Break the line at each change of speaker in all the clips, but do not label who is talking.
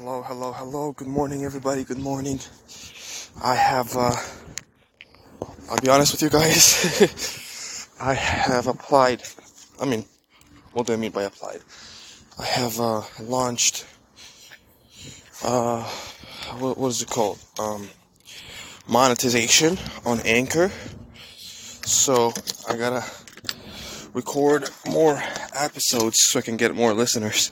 Hello, hello, hello. Good morning, everybody. Good morning. I have, uh, I'll be honest with you guys. I have applied. I mean, what do I mean by applied? I have, uh, launched, uh, what, what is it called? Um, monetization on Anchor. So I gotta record more episodes so I can get more listeners,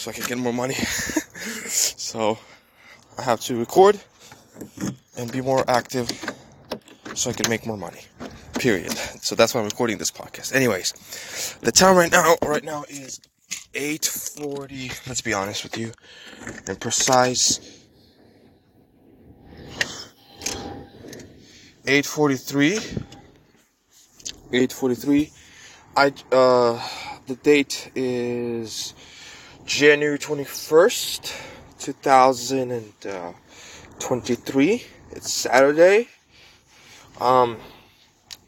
so I can get more money. so I have to record and be more active so I can make more money. Period. So that's why I'm recording this podcast. Anyways, the time right now, right now is 8:40. Let's be honest with you, and precise. 8:43. 8:43. I uh, the date is January 21st, 2023. It's Saturday. Um,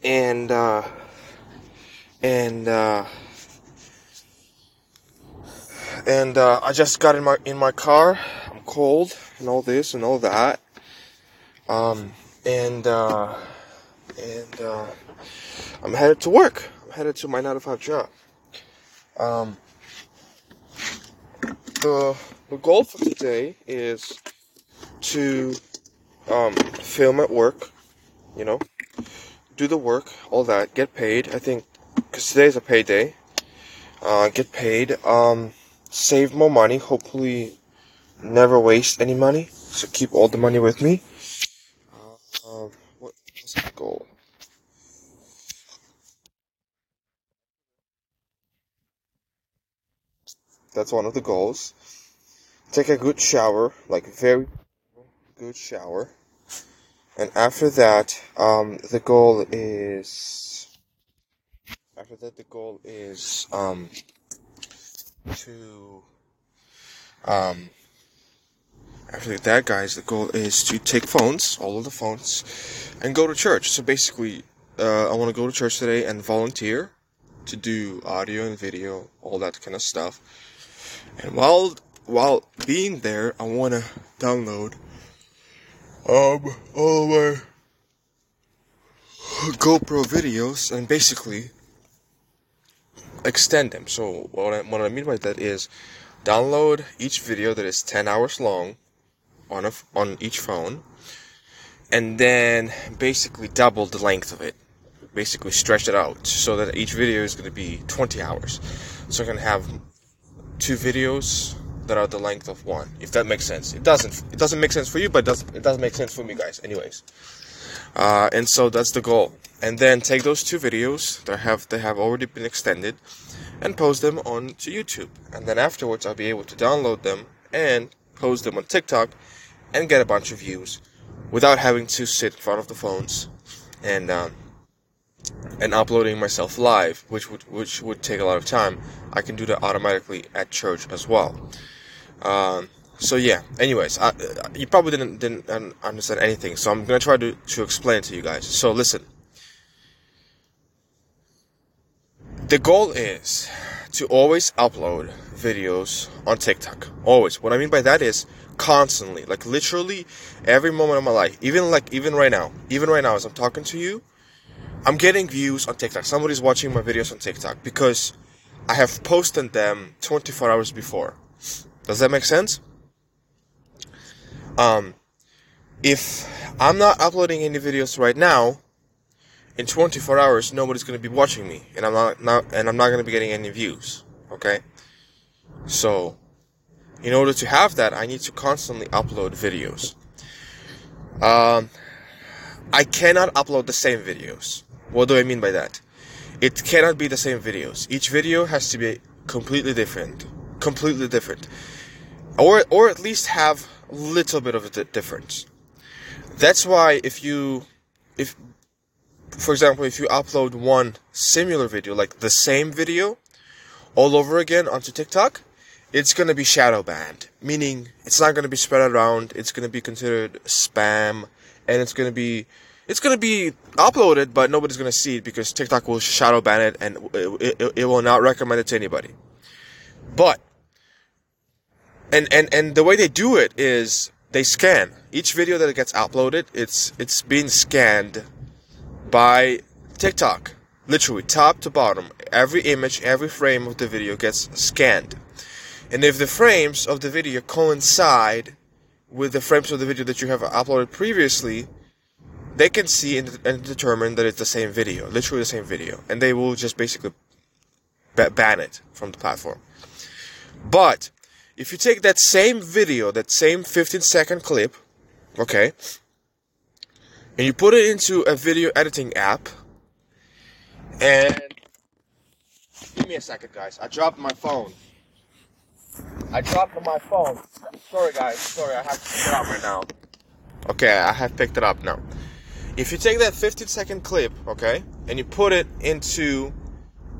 and, uh, and, uh, and, uh, I just got in my, in my car. I'm cold and all this and all that. Um, and, uh, and, uh, I'm headed to work. I'm headed to my 9 to 5 job. Um, the the goal for today is to um, film at work, you know, do the work, all that, get paid. I think because today's a payday. Uh, get paid, um, save more money. Hopefully, never waste any money. So keep all the money with me. Uh, um, the goal? That's one of the goals. Take a good shower, like very good shower. And after that, um, the goal is. After that, the goal is um, to. Um, after that, guys, the goal is to take phones, all of the phones, and go to church. So basically, uh, I want to go to church today and volunteer to do audio and video, all that kind of stuff. And while while being there, I want to download um all my GoPro videos and basically extend them. So what I, what I mean by that is download each video that is 10 hours long on a, on each phone and then basically double the length of it. Basically stretch it out so that each video is going to be 20 hours. So I can have two videos that are the length of one. If that makes sense. It doesn't. It doesn't make sense for you, but it does. It does make sense for me, guys. Anyways, uh, and so that's the goal. And then take those two videos that have they have already been extended, and post them on to YouTube. And then afterwards, I'll be able to download them and post them on TikTok, and get a bunch of views, without having to sit in front of the phones, and. Um, and uploading myself live, which would which would take a lot of time. I can do that automatically at church as well. Um, so yeah. Anyways, I, you probably didn't didn't understand anything, so I'm gonna try to to explain to you guys. So listen. The goal is to always upload videos on TikTok. Always. What I mean by that is constantly, like literally every moment of my life. Even like even right now, even right now as I'm talking to you, I'm getting views on TikTok. Somebody's watching my videos on TikTok because I have posted them 24 hours before. Does that make sense? Um, if I'm not uploading any videos right now, in 24 hours nobody's going to be watching me, and I'm not, not and I'm not going to be getting any views. Okay, so in order to have that, I need to constantly upload videos. Um, I cannot upload the same videos. What do I mean by that? It cannot be the same videos. Each video has to be completely different. Completely different or or at least have a little bit of a difference. That's why if you if for example if you upload one similar video like the same video all over again onto TikTok, it's going to be shadow banned, meaning it's not going to be spread around, it's going to be considered spam and it's going to be it's going to be uploaded but nobody's going to see it because TikTok will shadow ban it and it, it, it will not recommend it to anybody. But and and and the way they do it is they scan each video that gets uploaded. It's it's being scanned by TikTok, literally top to bottom. Every image, every frame of the video gets scanned, and if the frames of the video coincide with the frames of the video that you have uploaded previously, they can see and, and determine that it's the same video, literally the same video, and they will just basically ban it from the platform. But if you take that same video, that same 15 second clip, okay, and you put it into a video editing app, and give me a second, guys. I dropped my phone. I dropped my phone. Sorry, guys. Sorry, I have to pick it up right now. Okay, I have picked it up now. If you take that 15 second clip, okay, and you put it into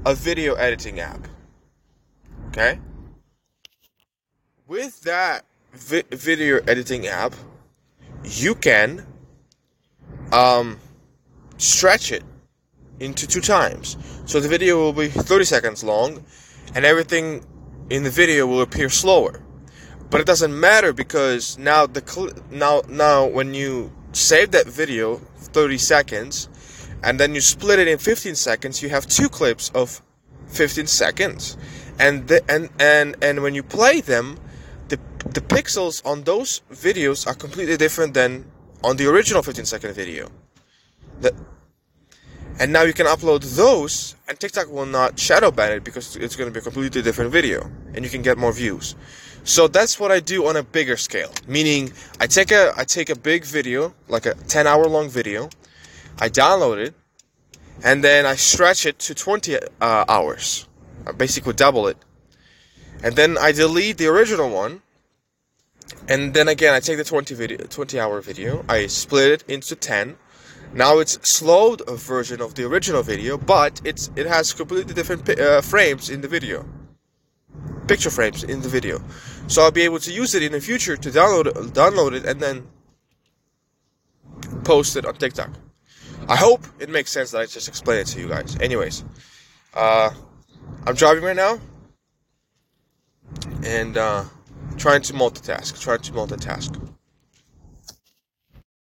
a video editing app, okay, with that vi- video editing app, you can um, stretch it into two times. So the video will be 30 seconds long, and everything in the video will appear slower. But it doesn't matter because now the cl- now now when you save that video 30 seconds and then you split it in 15 seconds, you have two clips of 15 seconds. And the, and and and when you play them, the the pixels on those videos are completely different than on the original 15 second video. The, and now you can upload those, and TikTok will not shadow ban it because it's going to be a completely different video, and you can get more views. So that's what I do on a bigger scale. Meaning, I take a I take a big video, like a 10 hour long video, I download it, and then I stretch it to 20 uh, hours. I basically double it, and then I delete the original one. And then again, I take the 20 video, 20 hour video, I split it into 10, now it's slowed version of the original video, but it's it has completely different uh, frames in the video, picture frames in the video. So I'll be able to use it in the future to download download it and then post it on TikTok. I hope it makes sense that I just explained it to you guys. Anyways, uh, I'm driving right now and uh, trying to multitask. Trying to multitask.